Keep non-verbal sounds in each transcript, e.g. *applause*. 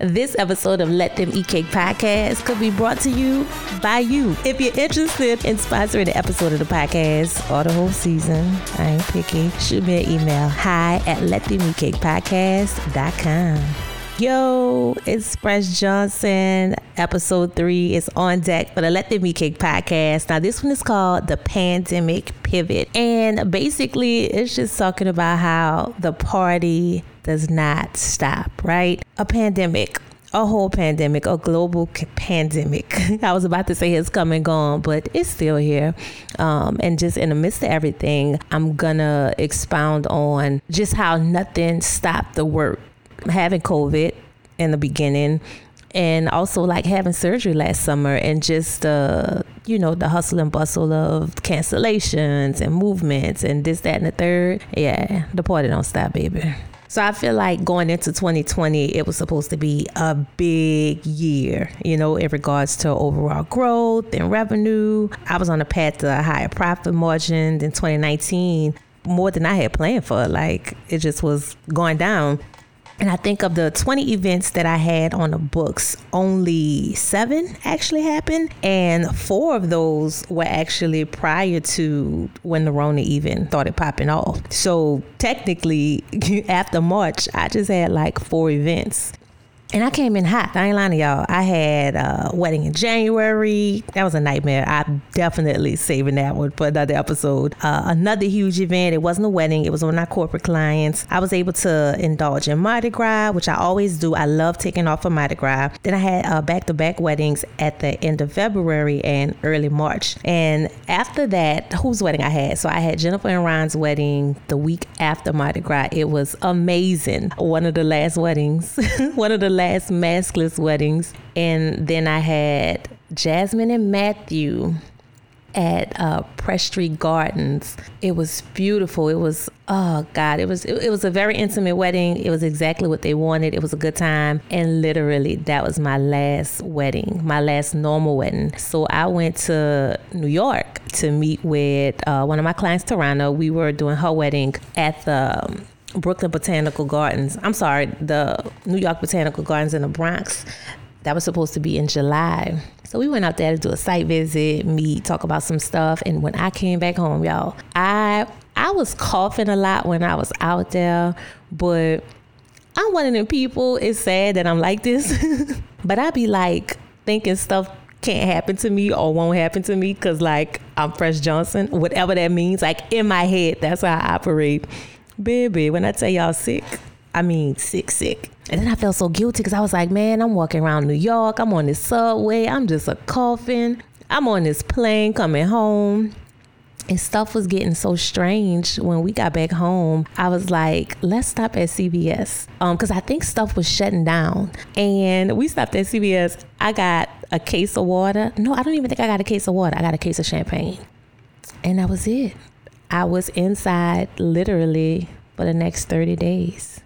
This episode of Let Them Eat Cake podcast could be brought to you by you. If you're interested in sponsoring the episode of the podcast or the whole season, I ain't picky, shoot me an email hi at Let Them Eat Cake podcast.com. Yo, it's Fresh Johnson. Episode three is on deck for the Let Them Eat Cake podcast. Now, this one is called The Pandemic Pivot. And basically, it's just talking about how the party does not stop, right? A pandemic, a whole pandemic, a global pandemic. *laughs* I was about to say it's come and gone, but it's still here. Um, and just in the midst of everything, I'm gonna expound on just how nothing stopped the work. Having COVID in the beginning, and also like having surgery last summer and just uh you know the hustle and bustle of cancellations and movements and this that and the third yeah the party don't stop baby so I feel like going into 2020, it was supposed to be a big year, you know, in regards to overall growth and revenue. I was on a path to a higher profit margin in 2019, more than I had planned for. Like it just was going down. And I think of the 20 events that I had on the books, only seven actually happened. And four of those were actually prior to when the Rona even started popping off. So technically, *laughs* after March, I just had like four events. And I came in hot. I ain't lying to y'all. I had a wedding in January. That was a nightmare. I'm definitely saving that one for another episode. Uh, another huge event. It wasn't a wedding. It was one of our corporate clients. I was able to indulge in Mardi Gras, which I always do. I love taking off for Mardi Gras. Then I had uh, back-to-back weddings at the end of February and early March. And after that, whose wedding I had? So I had Jennifer and Ron's wedding the week after Mardi Gras. It was amazing. One of the last weddings. *laughs* one of the last maskless weddings. And then I had Jasmine and Matthew at uh, Street Gardens. It was beautiful. It was oh god, it was it, it, was a very intimate wedding. It was exactly what they wanted. It was a good time, and literally that was my last wedding, my last normal wedding. So I went to New York to meet with uh, one of my clients, Tarana. We were doing her wedding at the um, Brooklyn Botanical Gardens. I'm sorry, the New York Botanical Gardens in the Bronx. That was supposed to be in July. So we went out there to do a site visit, meet, talk about some stuff. And when I came back home, y'all, I I was coughing a lot when I was out there, but I'm one of them people. It's sad that I'm like this, *laughs* but I be like thinking stuff can't happen to me or won't happen to me because like I'm Fresh Johnson, whatever that means. Like in my head, that's how I operate. Baby, when I tell y'all sick, I mean sick, sick. And then I felt so guilty because I was like, man, I'm walking around New York. I'm on this subway. I'm just a coughing. I'm on this plane coming home. And stuff was getting so strange when we got back home. I was like, let's stop at CVS. Um, because I think stuff was shutting down. And we stopped at CVS. I got a case of water. No, I don't even think I got a case of water. I got a case of champagne. And that was it. I was inside literally for the next 30 days.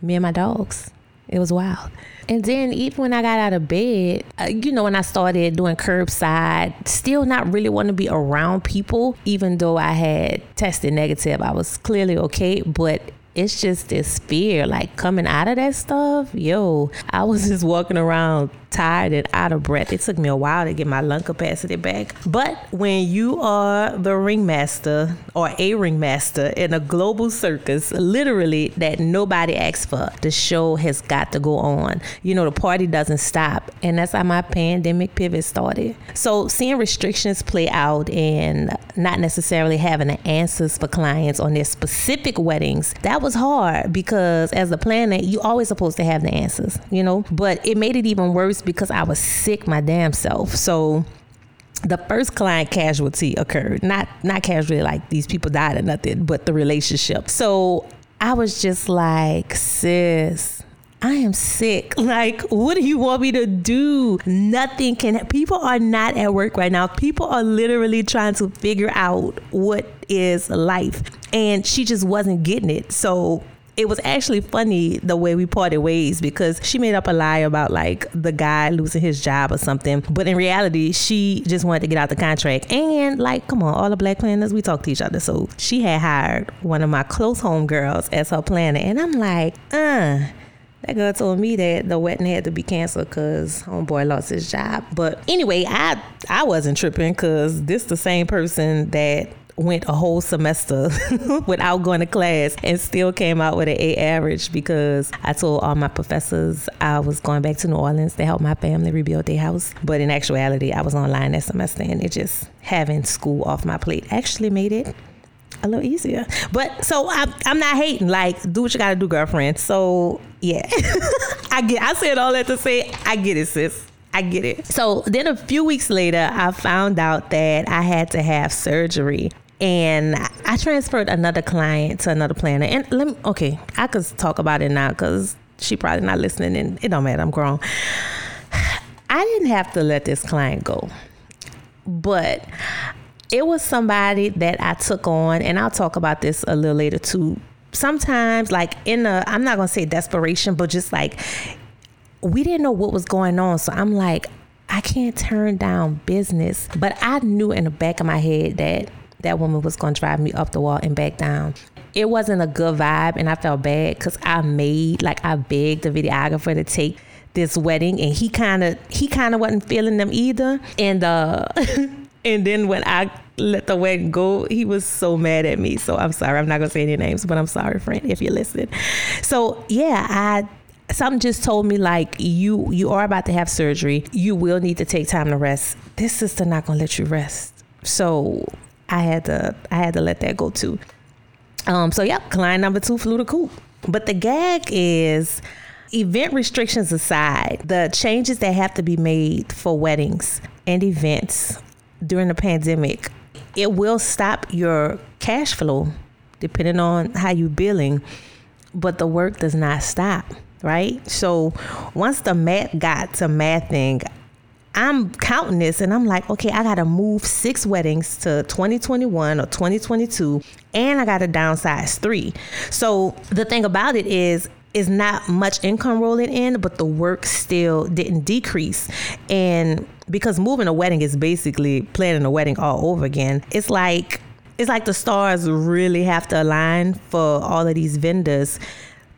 Me and my dogs. It was wild. And then even when I got out of bed, uh, you know, when I started doing curbside, still not really want to be around people, even though I had tested negative. I was clearly okay, but it's just this fear like coming out of that stuff yo i was just walking around tired and out of breath. It took me a while to get my lung capacity back. But when you are the ringmaster or a ringmaster in a global circus literally that nobody asks for the show has got to go on. You know the party doesn't stop. And that's how my pandemic pivot started. So seeing restrictions play out and not necessarily having the answers for clients on their specific weddings that was hard because as a planner, you always supposed to have the answers, you know? But it made it even worse because I was sick my damn self. So the first client casualty occurred. Not not casualty like these people died or nothing, but the relationship. So I was just like, sis, I am sick. *laughs* Like, what do you want me to do? Nothing can. People are not at work right now. People are literally trying to figure out what is life. And she just wasn't getting it. So it was actually funny the way we parted ways because she made up a lie about like the guy losing his job or something. But in reality, she just wanted to get out the contract. And like, come on, all the black planners, we talk to each other. So she had hired one of my close home girls as her planner. And I'm like, uh, that girl told me that the wedding had to be canceled because homeboy lost his job. But anyway, I I wasn't tripping because this the same person that went a whole semester *laughs* without going to class and still came out with an A average because I told all my professors I was going back to New Orleans to help my family rebuild their house. But in actuality, I was online that semester and it just having school off my plate actually made it a little easier. But so I'm, I'm not hating. Like, do what you gotta do, girlfriend. So yeah, *laughs* I get. I said all that to say I get it, sis. I get it. So then a few weeks later, I found out that I had to have surgery. And I transferred another client to another planner. And let me, okay, I could talk about it now because she probably not listening and it don't matter. I'm grown. *sighs* I didn't have to let this client go, but it was somebody that I took on, and I'll talk about this a little later too. Sometimes, like in a, I'm not gonna say desperation, but just like we didn't know what was going on. So I'm like, I can't turn down business. But I knew in the back of my head that that woman was gonna drive me up the wall and back down. It wasn't a good vibe, and I felt bad because I made like I begged the videographer to take this wedding and he kind of he kind of wasn't feeling them either and uh *laughs* And then when I let the wedding go, he was so mad at me. So I'm sorry. I'm not gonna say any names, but I'm sorry, friend, if you listen. So yeah, I something just told me like you you are about to have surgery. You will need to take time to rest. This sister not gonna let you rest. So I had to I had to let that go too. Um, so yep, client number two flew the coop. But the gag is event restrictions aside, the changes that have to be made for weddings and events during the pandemic, it will stop your cash flow depending on how you're billing, but the work does not stop, right? So once the math got to mathing, I'm counting this and I'm like, okay, I got to move six weddings to 2021 or 2022, and I got to downsize three. So the thing about it is, is not much income rolling in, but the work still didn't decrease. And because moving a wedding is basically planning a wedding all over again, it's like it's like the stars really have to align for all of these vendors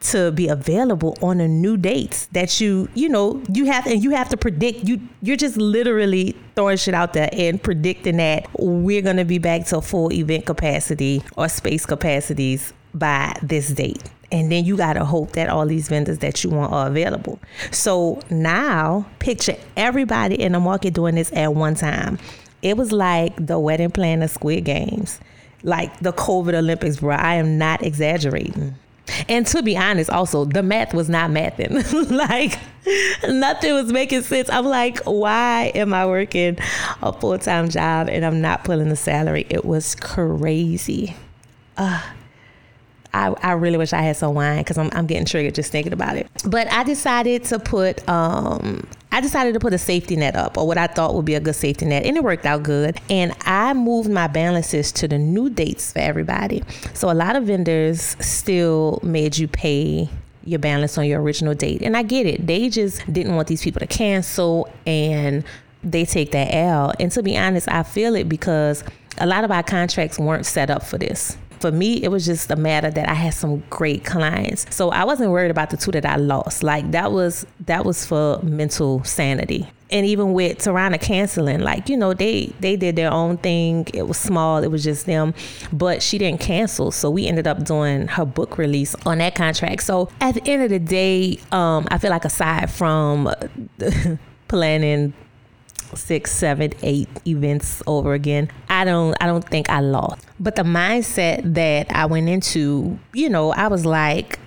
to be available on a new dates that you you know you have and you have to predict you you're just literally throwing shit out there and predicting that we're going to be back to full event capacity or space capacities by this date and then you got to hope that all these vendors that you want are available. So now picture everybody in the market doing this at one time. It was like the wedding planner Squid Games, like the COVID Olympics, bro. I am not exaggerating. And to be honest, also the math was not mathing. *laughs* like nothing was making sense. I'm like, why am I working a full time job and I'm not pulling the salary? It was crazy. Uh, I, I really wish I had some wine because I'm, I'm getting triggered just thinking about it. But I decided to put um, I decided to put a safety net up, or what I thought would be a good safety net, and it worked out good. And I moved my balances to the new dates for everybody. So a lot of vendors still made you pay your balance on your original date, and I get it. They just didn't want these people to cancel, and they take that L. And to be honest, I feel it because a lot of our contracts weren't set up for this for me, it was just a matter that I had some great clients. So I wasn't worried about the two that I lost. Like that was that was for mental sanity. And even with Tarana canceling, like, you know, they they did their own thing. It was small, it was just them. But she didn't cancel. So we ended up doing her book release on that contract. So at the end of the day, um, I feel like aside from *laughs* planning six, seven, eight events over again. I don't I don't think I lost. But the mindset that I went into, you know, I was like,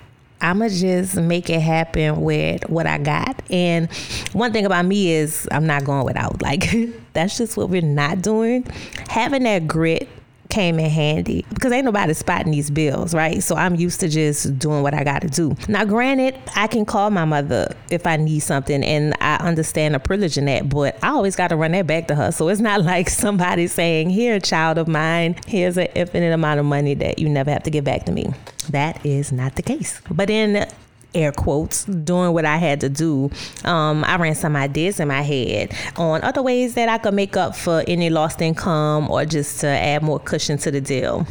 I'ma just make it happen with what I got. And one thing about me is I'm not going without. *laughs* Like that's just what we're not doing. Having that grit came in handy because ain't nobody spotting these bills, right? So I'm used to just doing what I got to do. Now, granted, I can call my mother if I need something, and I understand the privilege in that, but I always got to run that back to her. So it's not *laughs* like somebody saying, Here, child of mine, here's an infinite amount of money that you never have to give back to me. That is not the case. But in air quotes, doing what I had to do. Um, I ran some ideas in my head on other ways that I could make up for any lost income or just to add more cushion to the deal.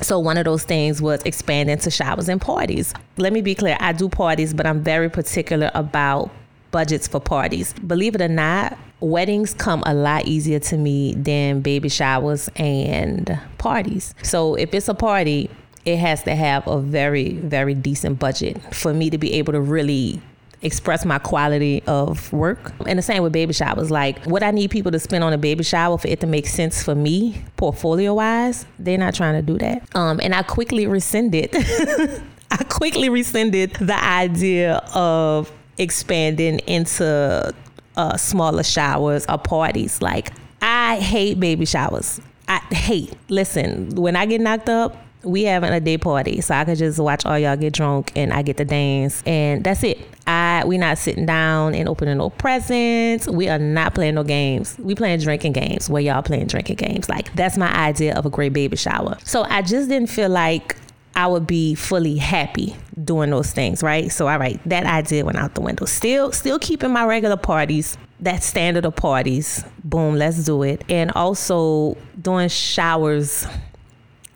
So one of those things was expanding to showers and parties. Let me be clear, I do parties, but I'm very particular about budgets for parties. Believe it or not, weddings come a lot easier to me than baby showers and parties. So if it's a party, it has to have a very, very decent budget for me to be able to really express my quality of work. And the same with baby showers. Like what I need people to spend on a baby shower for it to make sense for me, portfolio wise, they're not trying to do that. Um, and I quickly rescinded. *laughs* I quickly rescinded the idea of expanding into uh, smaller showers or parties. Like I hate baby showers. I hate. Listen, when I get knocked up, we having a day party, so I could just watch all y'all get drunk and I get to dance, and that's it. I we not sitting down and opening no presents. We are not playing no games. We playing drinking games where y'all playing drinking games. Like that's my idea of a great baby shower. So I just didn't feel like I would be fully happy doing those things, right? So all right, that idea went out the window. Still still keeping my regular parties, that standard of parties. Boom, let's do it. And also doing showers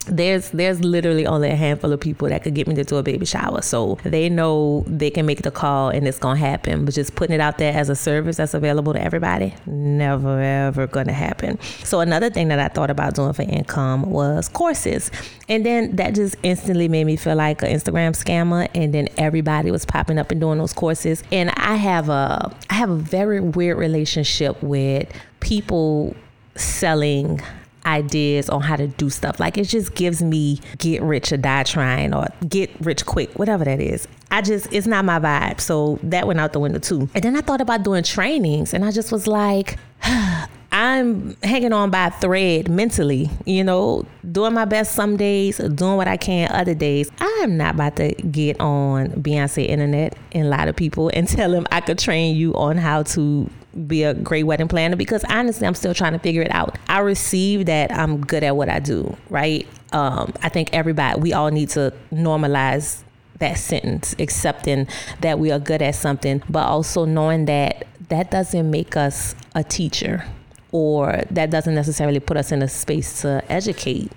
there's there's literally only a handful of people that could get me to do a baby shower. So they know they can make the call and it's gonna happen. But just putting it out there as a service that's available to everybody, never ever gonna happen. So another thing that I thought about doing for income was courses. And then that just instantly made me feel like an Instagram scammer. And then everybody was popping up and doing those courses. And I have a I have a very weird relationship with people selling ideas on how to do stuff. Like it just gives me get rich or die trying or get rich quick, whatever that is. I just, it's not my vibe. So that went out the window too. And then I thought about doing trainings and I just was like, *sighs* I'm hanging on by a thread mentally, you know, doing my best some days, doing what I can other days. I'm not about to get on Beyonce internet and lie to people and *laughs* tell them I could train you on how to be a great wedding planner because honestly, I'm still trying to figure it out. I receive that I'm good at what I do, right? Um, I think everybody, we all need to normalize that sentence, accepting that we are good at something, but also knowing that that doesn't make us a teacher or that doesn't necessarily put us in a space to educate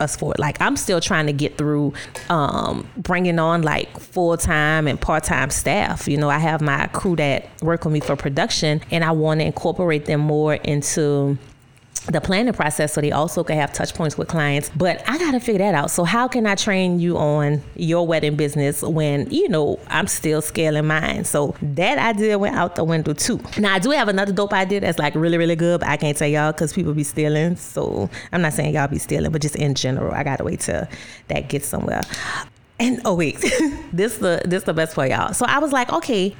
us for it. Like I'm still trying to get through um, bringing on like full time and part time staff. You know, I have my crew that work with me for production, and I want to incorporate them more into the planning process so they also can have touch points with clients. But I got to figure that out. So, how can I train you on your wedding business when, you know, I'm still scaling mine? So, that idea went out the window too. Now, I do have another dope idea that's like really, really good, but I can't tell y'all because people be stealing. So, I'm not saying y'all be stealing, but just in general, I got to wait till that gets somewhere. And oh, wait, *laughs* this the this the best for y'all. So, I was like, okay,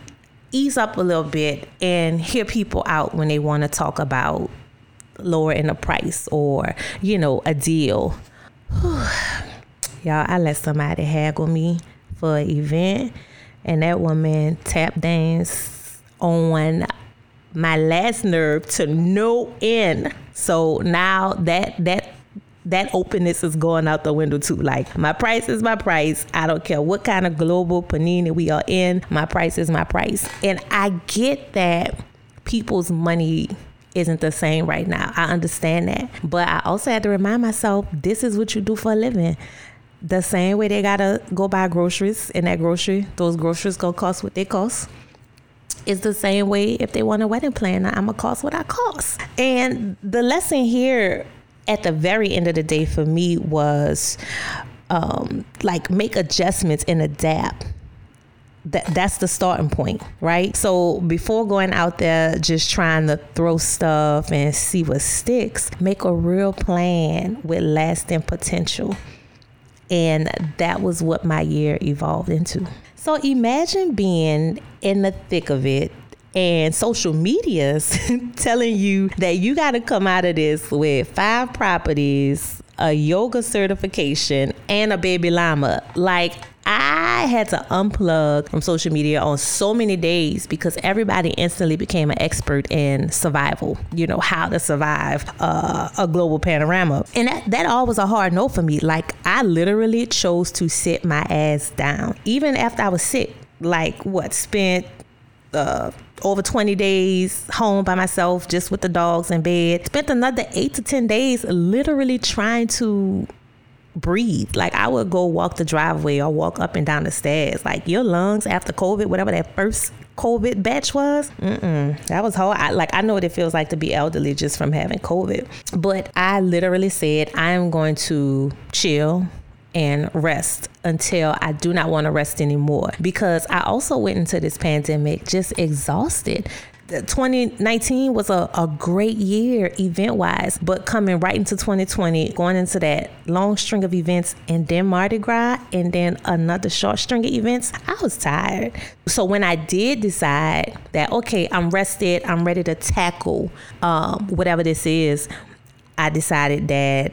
ease up a little bit and hear people out when they want to talk about lower in the price or, you know, a deal. Y'all, I let somebody haggle me for an event and that woman tap dance on my last nerve to no end. So now that that that openness is going out the window too. Like my price is my price. I don't care what kind of global panini we are in. My price is my price. And I get that people's money isn't the same right now. I understand that. But I also had to remind myself this is what you do for a living. The same way they gotta go buy groceries in that grocery, those groceries gonna cost what they cost. It's the same way if they want a wedding planner, I'm gonna cost what I cost. And the lesson here at the very end of the day for me was um, like make adjustments and adapt that that's the starting point, right? So before going out there just trying to throw stuff and see what sticks, make a real plan with lasting potential. And that was what my year evolved into. So imagine being in the thick of it and social media's *laughs* telling you that you got to come out of this with five properties, a yoga certification, and a baby llama. Like, I had to unplug from social media on so many days because everybody instantly became an expert in survival, you know, how to survive uh, a global panorama. And that, that all was a hard no for me. Like, I literally chose to sit my ass down. Even after I was sick, like, what, spent uh, over 20 days home by myself, just with the dogs in bed. Spent another eight to 10 days literally trying to breathe. Like I would go walk the driveway or walk up and down the stairs. Like your lungs after COVID, whatever that first COVID batch was, that was hard. I, like I know what it feels like to be elderly just from having COVID. But I literally said I'm going to chill and rest until I do not want to rest anymore because I also went into this pandemic just exhausted. 2019 was a, a great year event wise, but coming right into 2020, going into that long string of events and then Mardi Gras and then another short string of events, I was tired. So when I did decide that, okay, I'm rested, I'm ready to tackle um, whatever this is, I decided that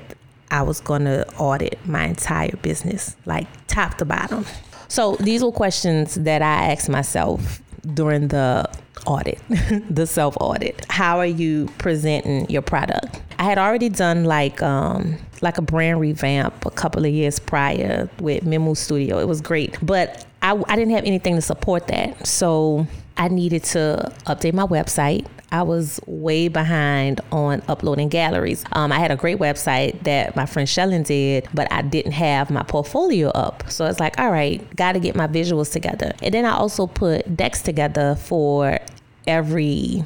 I was to audit my entire business, like top to bottom. So these were questions that I asked myself during the audit, *laughs* the self audit. How are you presenting your product? I had already done like um, like a brand revamp a couple of years prior with Memo Studio. It was great, but I, I didn't have anything to support that. So I needed to update my website. I was way behind on uploading galleries. Um, I had a great website that my friend Shellen did, but I didn't have my portfolio up. So it's like, all right, got to get my visuals together. And then I also put decks together for every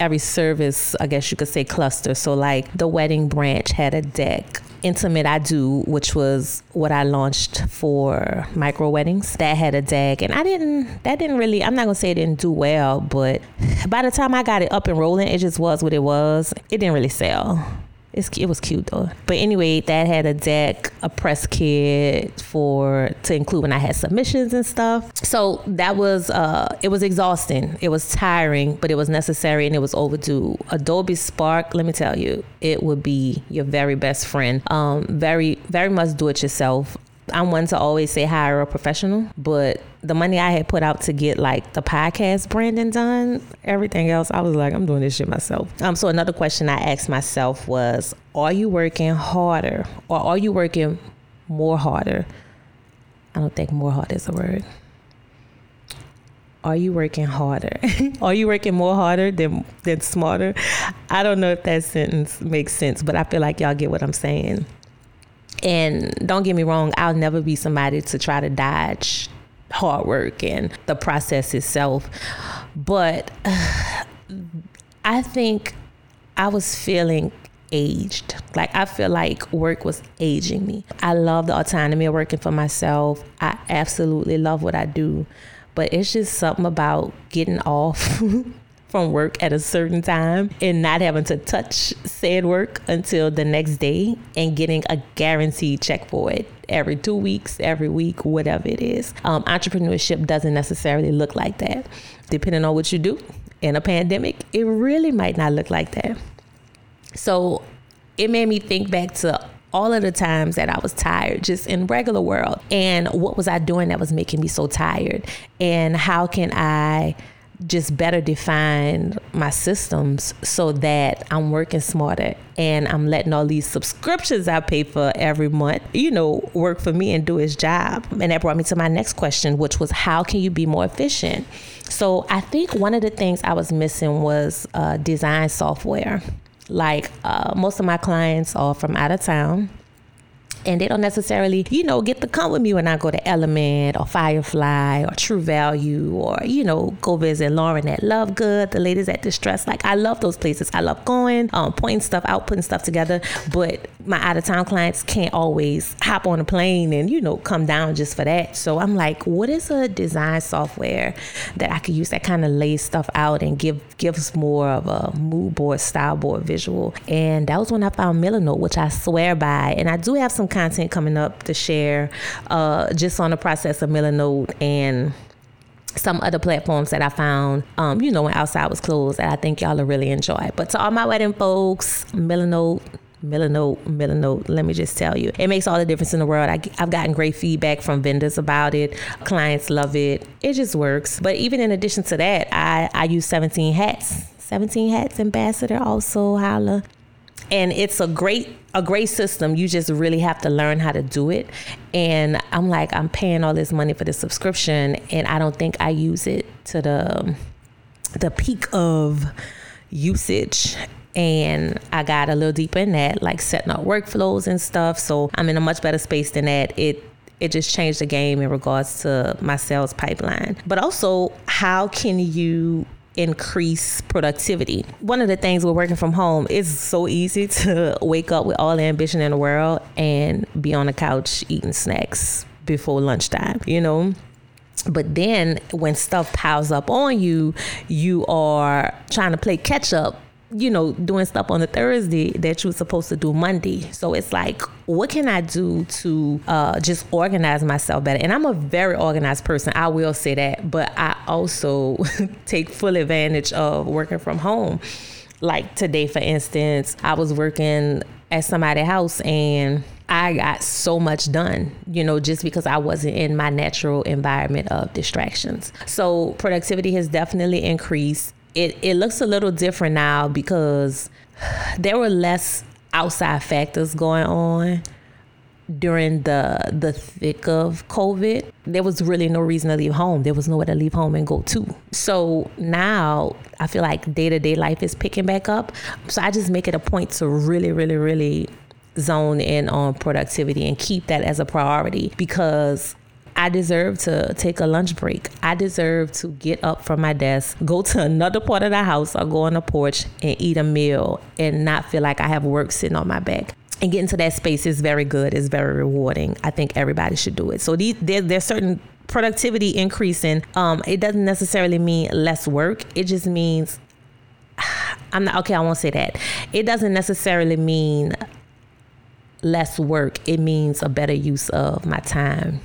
every service, I guess you could say cluster. So like the wedding branch had a deck. Intimate I Do, which was what I launched for micro weddings, that had a deck. And I didn't, that didn't really, I'm not gonna say it didn't do well, but by the time I got it up and rolling, it just was what it was. It didn't really sell. It's, it was cute though. But anyway, that had a deck, a press kit for to include when I had submissions and stuff. So that was uh, it was exhausting. It was tiring, but it was necessary and it was overdue. Adobe Spark, let me tell you, it would be your very best friend. Um, very very much do it yourself. I'm one to always say hire a professional, but the money I had put out to get like the podcast branding done, everything else, I was like, I'm doing this shit myself. Um, so another question I asked myself was, are you working harder or are you working more harder? I don't think more hard is a word. Are you working harder? *laughs* are you working more harder than than smarter? I don't know if that sentence makes sense, but I feel like y'all get what I'm saying. And don't get me wrong, I'll never be somebody to try to dodge hard work and the process itself. But uh, *sighs* I think I was feeling aged. Like I feel like work was aging me. I love the autonomy of working for myself. I absolutely love what I do. But it's just something about getting off *laughs* from work at a certain time and not having to touch said work until the next day and getting a guaranteed check for it every two weeks, every week, whatever it is. Um, entrepreneurship doesn't necessarily look like that. Depending on what you do in a pandemic, it really might not look like that. So it made me think back to all of the times that I was tired just in regular world and what was I doing that was making me so tired and how can I just better define my systems so that I'm working smarter and I'm letting all these subscriptions I pay for every month, you know, work for me and do its job. And that brought me to my next question, which was how can you be more efficient? So I think one of the things I was missing was uh, design software. Like uh, most of my clients are from out of town and they don't necessarily, you know, get to come with me when I go to Element or Firefly or True Value or, you know, go visit Lauren at Love Good, the ladies at Distress. Like I love those places. I love going, um, pointing stuff out, putting stuff together. But my out of town clients can't always hop on a plane and, you know, come down just for that. So I'm like, what is a design software that I could use that kind of lays stuff out and give gives more of a mood board, style board visual? And that was when I found Milanote, which I swear by. And I do have some content coming up to share uh, just on the process of Milanote and some other platforms that I found, um, you know, when outside was closed that I think y'all will really enjoy. But to all my wedding folks, Milanote, Milanote, Milanote, let me just tell you, it makes all the difference in the world. I, have gotten great feedback from vendors about it. Clients love it. It just works. But even in addition to that, I, I use 17hats. 17 hats ambassador also holla and it's a great a great system you just really have to learn how to do it and i'm like i'm paying all this money for the subscription and i don't think i use it to the the peak of usage and I got a little deeper in that, like setting up workflows and stuff. So I'm in a much better space than that. It it just changed the game in regards to my sales pipeline. But also, how can you increase productivity. One of the things we're working from home is so easy *laughs* to wake up with all the ambition in the world and be on the couch eating snacks before lunchtime, you know? But then when stuff piles up on you, you are trying to play catch up you know, doing stuff on the Thursday that you were supposed to do Monday. So it's like, what can I do to uh, just organize myself better? And I'm a very organized person, I will say that, but I also *laughs* take full advantage of working from home. Like today, for instance, I was working at somebody's house and I got so much done, you know, just because I wasn't in my natural environment of distractions. So productivity has definitely increased it, it looks a little different now because there were less outside factors going on during the the thick of COVID, there was really no reason to leave home. There was nowhere to leave home and go to. So now I feel like day to day life is picking back up. So I just make it a point to really, really, really zone in on productivity and keep that as a priority because I deserve to take a lunch break. I deserve to get up from my desk, go to another part of the house, or go on the porch and eat a meal and not feel like I have work sitting on my back. And getting to that space is very good. It's very rewarding. I think everybody should do it. So these, there, there's certain productivity increasing. Um, it doesn't necessarily mean less work. It just means *sighs* i'm not okay i won't say that. It doesn't necessarily mean less work. It means a better use of my time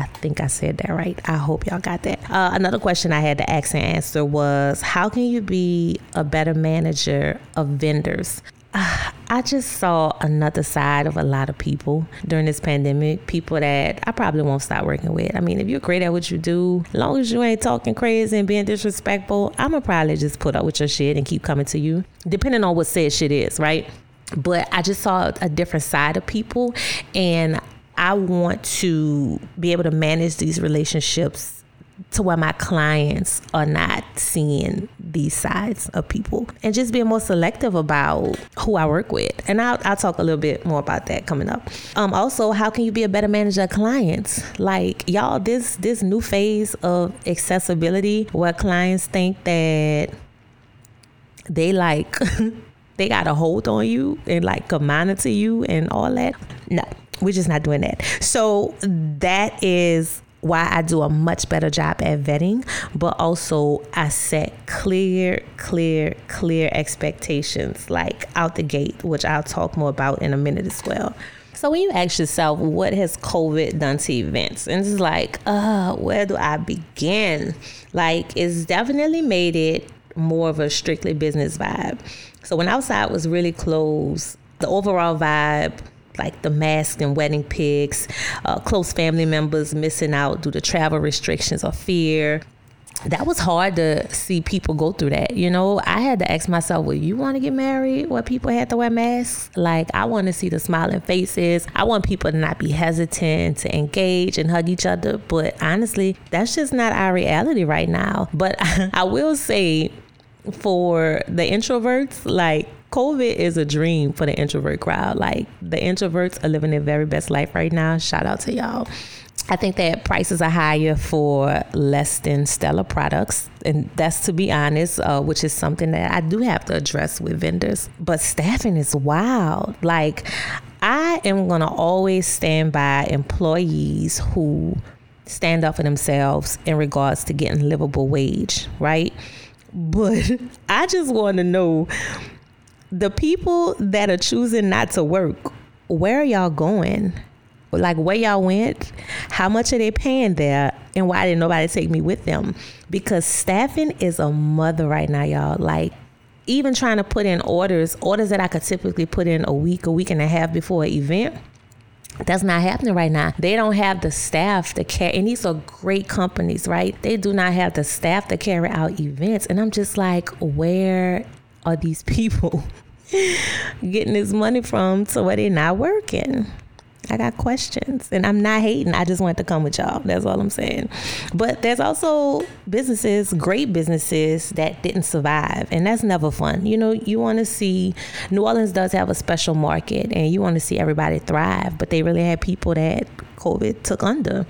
I think I said that right. I hope y'all got that. Uh, another question I had to ask and answer was how can you be a better manager of vendors? Uh, *sighs* I just saw another side of a lot of people during this pandemic. People that I probably won't stop working with. I mean, if you're great at what you do, as long as you ain't talking crazy and being disrespectful, I'ma probably just put up with your shit and keep coming to you, depending on what said shit is, right? But I just saw a different side of people, and I want to be able to manage these relationships to where my clients are not seeing these sides of people and just being more selective about who I work with. And I'll, I'll talk a little bit more about that coming up. Um, also, how can you be a better manager of clients? Like y'all, this this new phase of accessibility where clients think that they like *laughs* they got a hold on you and like command to you and all that. No, we're just not doing that. So that is why I do a much better job at vetting, but also I set clear, clear, clear expectations like out the gate, which I'll talk more about in a minute as well. So when you ask yourself, what has COVID done to events? And it's like, uh, where do I begin? Like, it's definitely made it more of a strictly business vibe. So when outside was really closed, the overall vibe like the mask and wedding pics, uh, close family members missing out due to travel restrictions or fear. That was hard to see people go through that. You know, I had to ask myself, well, you want to get married where people had to wear masks? Like, I want to see the smiling faces. I want people to not be hesitant to engage and hug each other. But honestly, that's just not our reality right now. But *laughs* I will say, for the introverts, like COVID is a dream for the introvert crowd. Like the introverts are living their very best life right now. Shout out to y'all. I think that prices are higher for less than stellar products. And that's to be honest, uh, which is something that I do have to address with vendors. But staffing is wild. Like, I am going to always stand by employees who stand up for themselves in regards to getting livable wage, right? But *laughs* I just want to know the people that are choosing not to work, where are y'all going? Like where y'all went, how much are they paying there, and why didn't nobody take me with them? Because staffing is a mother right now, y'all. Like even trying to put in orders, orders that I could typically put in a week, a week and a half before an event. That's not happening right now. They don't have the staff to carry, and these are great companies, right? They do not have the staff to carry out events. And I'm just like, where are these people *laughs* getting this money from so where they're not working? I got questions and I'm not hating. I just want to come with y'all. That's all I'm saying. But there's also businesses, great businesses that didn't survive. And that's never fun. You know, you want to see New Orleans does have a special market and you want to see everybody thrive, but they really had people that COVID took under.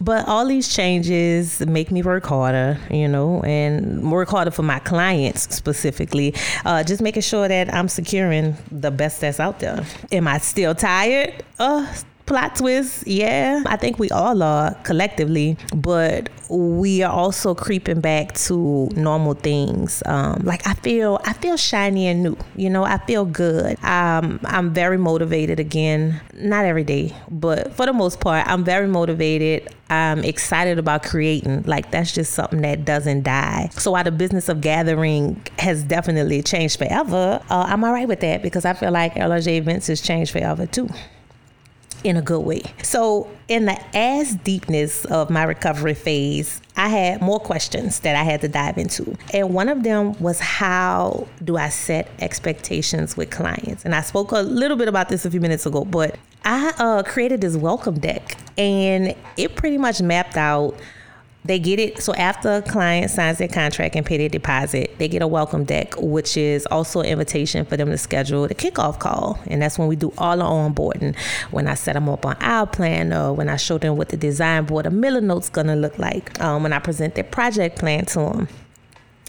But all these changes make me work harder, you know, and work harder for my clients specifically. Uh, just making sure that I'm securing the best that's out there. Am I still tired? Uh, plot twist, yeah. I think we all are collectively, but we are also creeping back to normal things. Um, like I feel, I feel shiny and new. You know, I feel good. Um, I'm very motivated again. Not every day, but for the most part, I'm very motivated. I'm excited about creating. Like that's just something that doesn't die. So while the business of gathering has definitely changed forever, uh, I'm all right with that because I feel like LRJ events has changed forever too in a good way. So, in the ass deepness of my recovery phase, I had more questions that I had to dive into. And one of them was how do I set expectations with clients? And I spoke a little bit about this a few minutes ago, but I uh, created this welcome deck and it pretty much mapped out they get it. So after a client signs their contract and pay their deposit, they get a welcome deck, which is also an invitation for them to schedule the kickoff call. And that's when we do all the onboarding. When I set them up on our plan, or when I show them what the design board of Milanote's gonna look like, um, when I present their project plan to them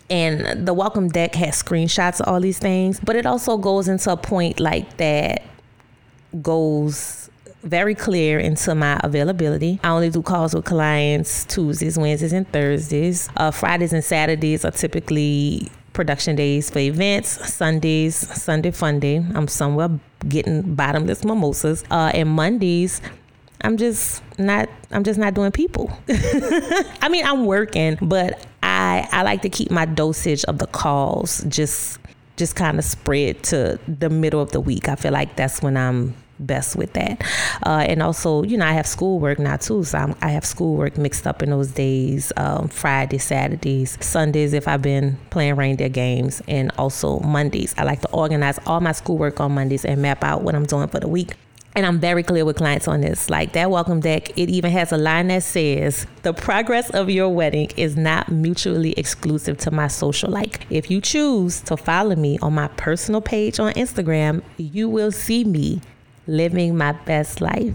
and the welcome deck has screenshots of all these things but it also goes into a point like that goes very clear into my availability. I only do calls with clients Tuesdays, Wednesdays, and Thursdays. Uh, Fridays and Saturdays are typically production days for events. Sundays, Sunday Fun Day. I'm somewhere getting bottomless mimosas. Uh, and Mondays, I'm just not. I'm just not doing people. *laughs* I mean, I'm working, but I I like to keep my dosage of the calls just just kind of spread to the middle of the week. I feel like that's when I'm best with that. Uh, and also, you know, I have schoolwork now too, so I'm, i have schoolwork mixed up in those days um, Fridays, Saturdays, Sundays if I've been playing reindeer games, and also Mondays. I like to organize all my schoolwork on Mondays and map out what I'm doing for the week. And I'm very clear with clients on this. Like that welcome deck, it even has a line that says, The progress of your wedding is not mutually exclusive to my social. Like, if you choose to follow me on my personal page on Instagram, you will see me living my best life.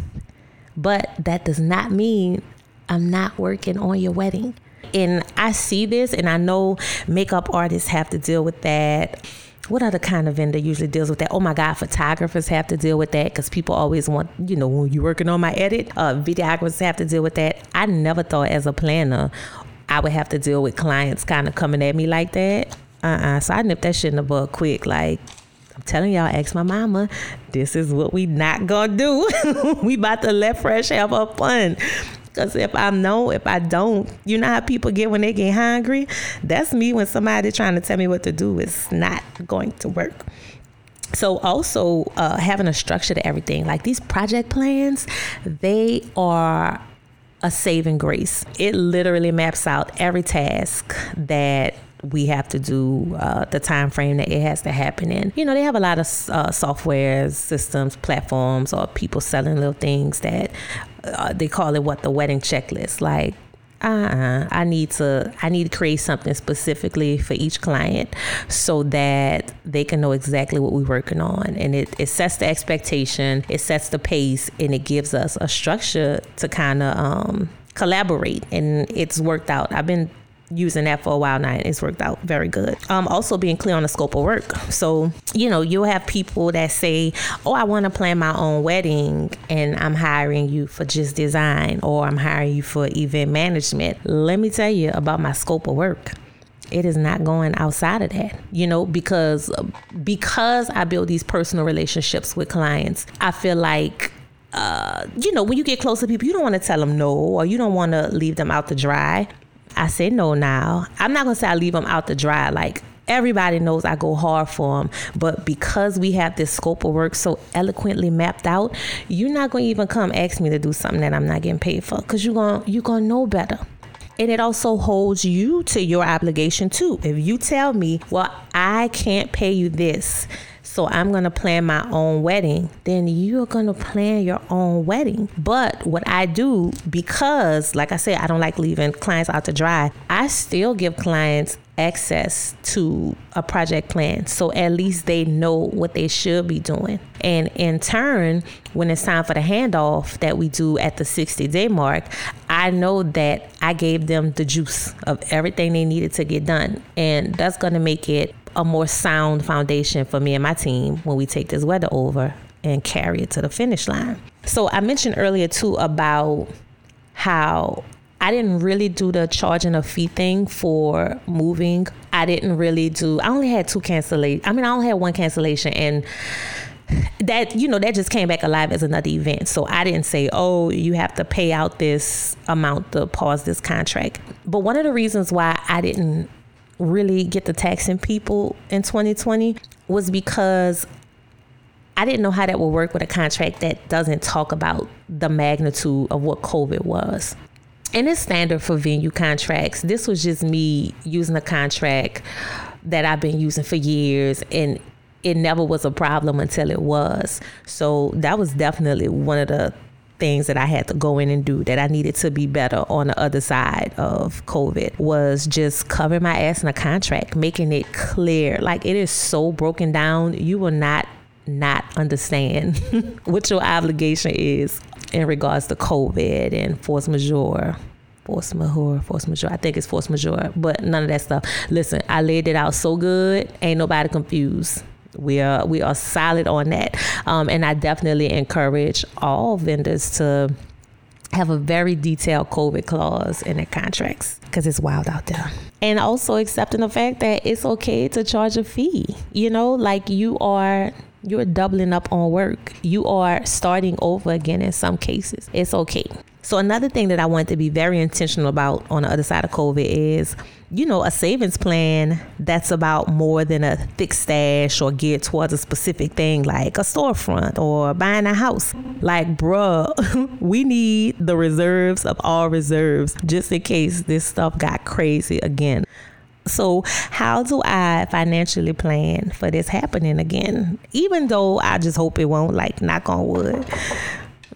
But that does not mean I'm not working on your wedding. And I see this, and I know makeup artists have to deal with that. What other kind of vendor usually deals with that? Oh my God, photographers have to deal with that because people always want, you know, when you're working on my edit, uh, videographers have to deal with that. I never thought as a planner I would have to deal with clients kind of coming at me like that. Uh uh-uh. uh So I nipped that shit in the bud quick. Like, I'm telling y'all, ask my mama. This is what we not gonna do. *laughs* we about to let Fresh have her fun. Cause if I know, if I don't, you know how people get when they get hungry. That's me when somebody trying to tell me what to do is not going to work. So also uh, having a structure to everything, like these project plans, they are a saving grace. It literally maps out every task that we have to do uh, the time frame that it has to happen in. You know, they have a lot of uh, systems, platforms, or people selling little things that uh, they call it what the wedding checklist. Like uh-uh. I need to I need to create something specifically for each client so that they can know exactly what we're working on. And it, it sets the expectation, it sets the pace, and it gives us a structure to kind of um, collaborate. And it's worked out. I've been using that for a while now and it's worked out very good. Um also being clear on the scope of work. So you know you'll have people that say oh i want to plan my own wedding and i'm hiring you for just design or i'm hiring you for event management. Let me tell you about my scope of work. It is not going outside of that you know because because i build these personal relationships with clients i feel like uh, you know, when you get close to people, you don't want to tell them no, or you don't want to leave them out to dry. I say no now. I'm not gonna say I leave them out to dry. Like everybody knows I go hard for them, but because we have this scope of work so eloquently mapped out, you're not gonna even come ask me to do something that I'm not getting paid for, cause you're gonna you're gonna know better. And it also holds you to your obligation too. If you tell me, well, I can't pay you this, so I'm going to plan my own wedding, then you're going to plan your own wedding. But what I do, because like I said, I don't like leaving clients out to dry, I still give clients access to a project plan. So at least they know what they should be doing. And in turn, when it's time for the handoff that we do at the 60 day mark, I know that I gave them the juice of everything they needed to get done. And that's going to make it a more sound foundation for me and my team when we take this weather over and carry it to the finish line. So I mentioned earlier too about how I didn't really do the charging a fee thing for moving. I didn't really do. I only had two cancellations. I mean, I only had one cancellation, and that you know that just came back alive as another event. So I didn't say, "Oh, you have to pay out this amount to pause this contract." But one of the reasons why I didn't really get the taxing people in 2020 was because I didn't know how that would work with a contract that doesn't talk about the magnitude of what COVID was. And it's standard for venue contracts. This was just me using a contract that I've been using for years and it never was a problem until it was. So that was definitely one of the things that I had to go in and do that I needed to be better on the other side of COVID was just covering my ass in a contract, making it clear. Like it is so broken down, you will not not understand *laughs* what your obligation is in regards to COVID and force majeure. Force majeure, force majeure. I think it's force majeure, but none of that stuff. Listen, I laid it out so good, ain't nobody confused. We are we are solid on that, um, and I definitely encourage all vendors to have a very detailed COVID clause in their contracts because it's wild out there. And also accepting the fact that it's okay to charge a fee. You know, like you are you're doubling up on work. You are starting over again in some cases. It's okay. So another thing that I want to be very intentional about on the other side of COVID is, you know, a savings plan that's about more than a thick stash or geared towards a specific thing like a storefront or buying a house. Like, bruh, *laughs* we need the reserves of all reserves just in case this stuff got crazy again. So, how do I financially plan for this happening again? Even though I just hope it won't, like, knock on wood.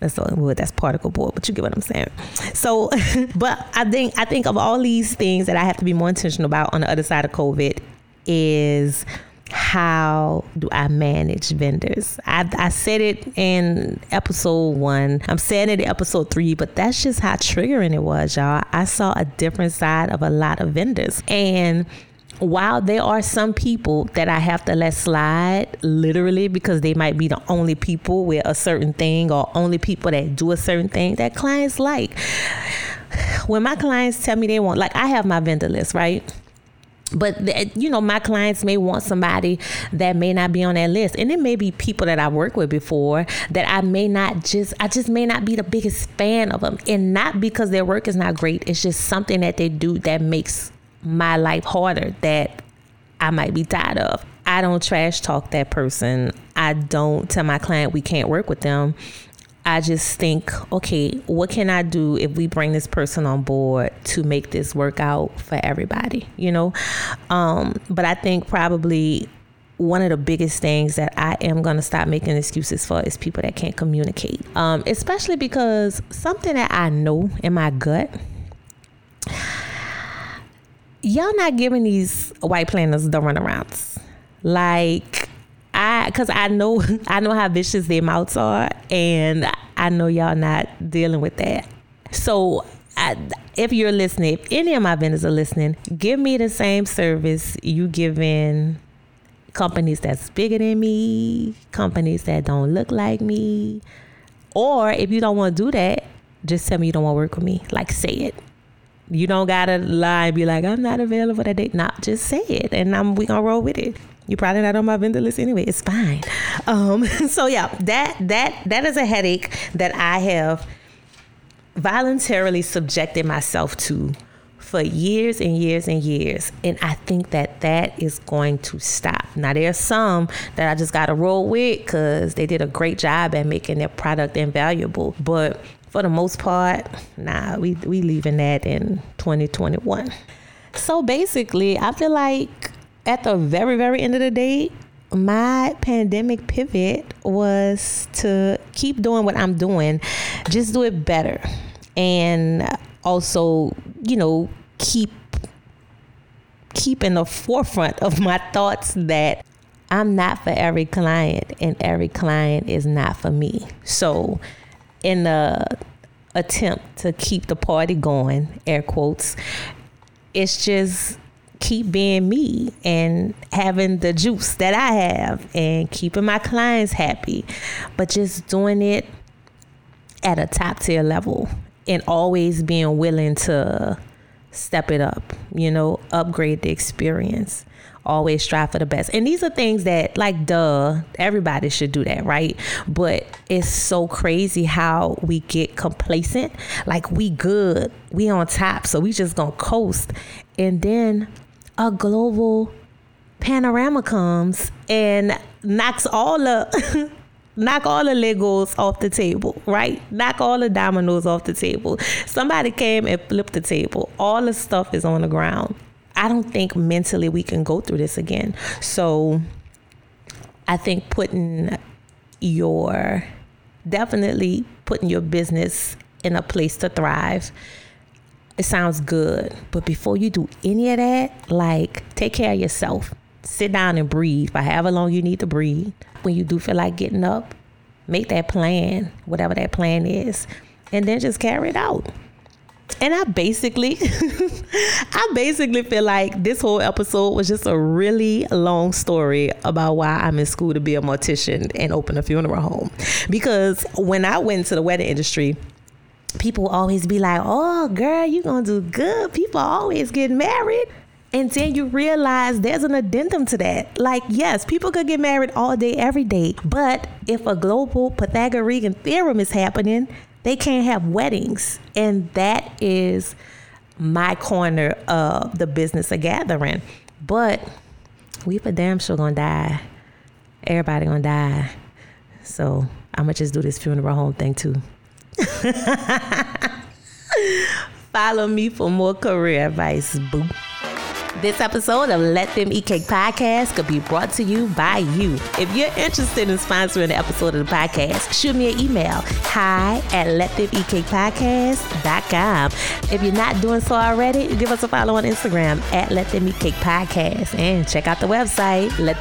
That's on wood. That's particle board, but you get what I'm saying. So, *laughs* but I think I think of all these things that I have to be more intentional about on the other side of COVID is how do I manage vendors? I, I said it in episode one. I'm saying it in episode three, but that's just how triggering it was, y'all. I saw a different side of a lot of vendors. And while there are some people that I have to let slide literally because they might be the only people with a certain thing or only people that do a certain thing that clients like. *sighs* When my clients tell me they want, like, I have my vendor list, right? But you know my clients may want somebody that may not be on that list. And it may be people that i worked with before that i may not just i just may not be the biggest fan of them. And not because their work is not great. It's just something that they do that makes my life harder that i might be tired of. I don't trash talk that person. I don't tell my client we can't work with them I just think, okay, what can I do if we bring this person on board to make this work out for everybody, you know? Um, but I think probably one of the biggest things that I am going to stop making excuses for is people that can't communicate, um, especially because something that I know in my gut. Y'all not giving these white planners the runarounds. Like, I because I know *laughs* I know how vicious their mouths are, and I know y'all not dealing with that. So I, if you're listening, if any of my vendors are listening, give me the same service you give in companies that's bigger than me, companies that don't look like me, or if you don't want to do that, just tell me you don't want to work with me. Like say it. You don't gotta lie and be like, I'm not available that day. Not just say it, and I'm we gonna roll with it. You're probably not on my vendor list anyway. It's fine. Um, *laughs* so yeah, that that that is a headache that I have voluntarily subjected myself to for years and years and years. And I think that that is going to stop. Now, there are some that I just got to roll with because they did a great job at making their product invaluable. But for the most part, nah, we we leaving that in 2021. So basically, I feel like at the very very end of the day, my pandemic pivot was to keep doing what I'm doing, just do it better. And also, you know, keep keep in the forefront of my thoughts that I'm not for every client and every client is not for me. So, in the attempt to keep the party going, air quotes, it's just keep being me and having the juice that I have and keeping my clients happy, but just doing it at a top tier level and always being willing to step it up, you know, upgrade the experience. Always strive for the best. And these are things that, like, duh, everybody should do that, right? But it's so crazy how we get complacent. Like, we good, we on top, so we just gonna coast. And then a global panorama comes and knocks all the *laughs* knock all the Legos off the table, right? Knock all the dominoes off the table. Somebody came and flipped the table. All the stuff is on the ground. I don't think mentally we can go through this again. So I think putting your definitely putting your business in a place to thrive it sounds good. But before you do any of that, like take care of yourself. Sit down and breathe for however long you need to breathe. When you do feel like getting up, make that plan, whatever that plan is, and then just carry it out. And I basically, *laughs* I basically feel like this whole episode was just a really long story about why I'm in school to be a mortician and open a funeral home. Because when I went to the wedding industry, people always be like, oh, girl, you to do good. People always get married. And then you realize there's an addendum to that. Like, yes, people could get married all day, every day. But if a global Pythagorean theorem is happening, they can't have weddings. And that is my corner of the business of gathering. But we for damn sure gonna die. Everybody gonna die. So I'm gonna just do this funeral home thing too. *laughs* Follow me for more career advice, boo. This episode of Let Them Eat Cake podcast could be brought to you by you. If you're interested in sponsoring an episode of the podcast, shoot me an email. Hi at Let Them Eat If you're not doing so already, give us a follow on Instagram at Let Them Eat Cake Podcast and check out the website, Let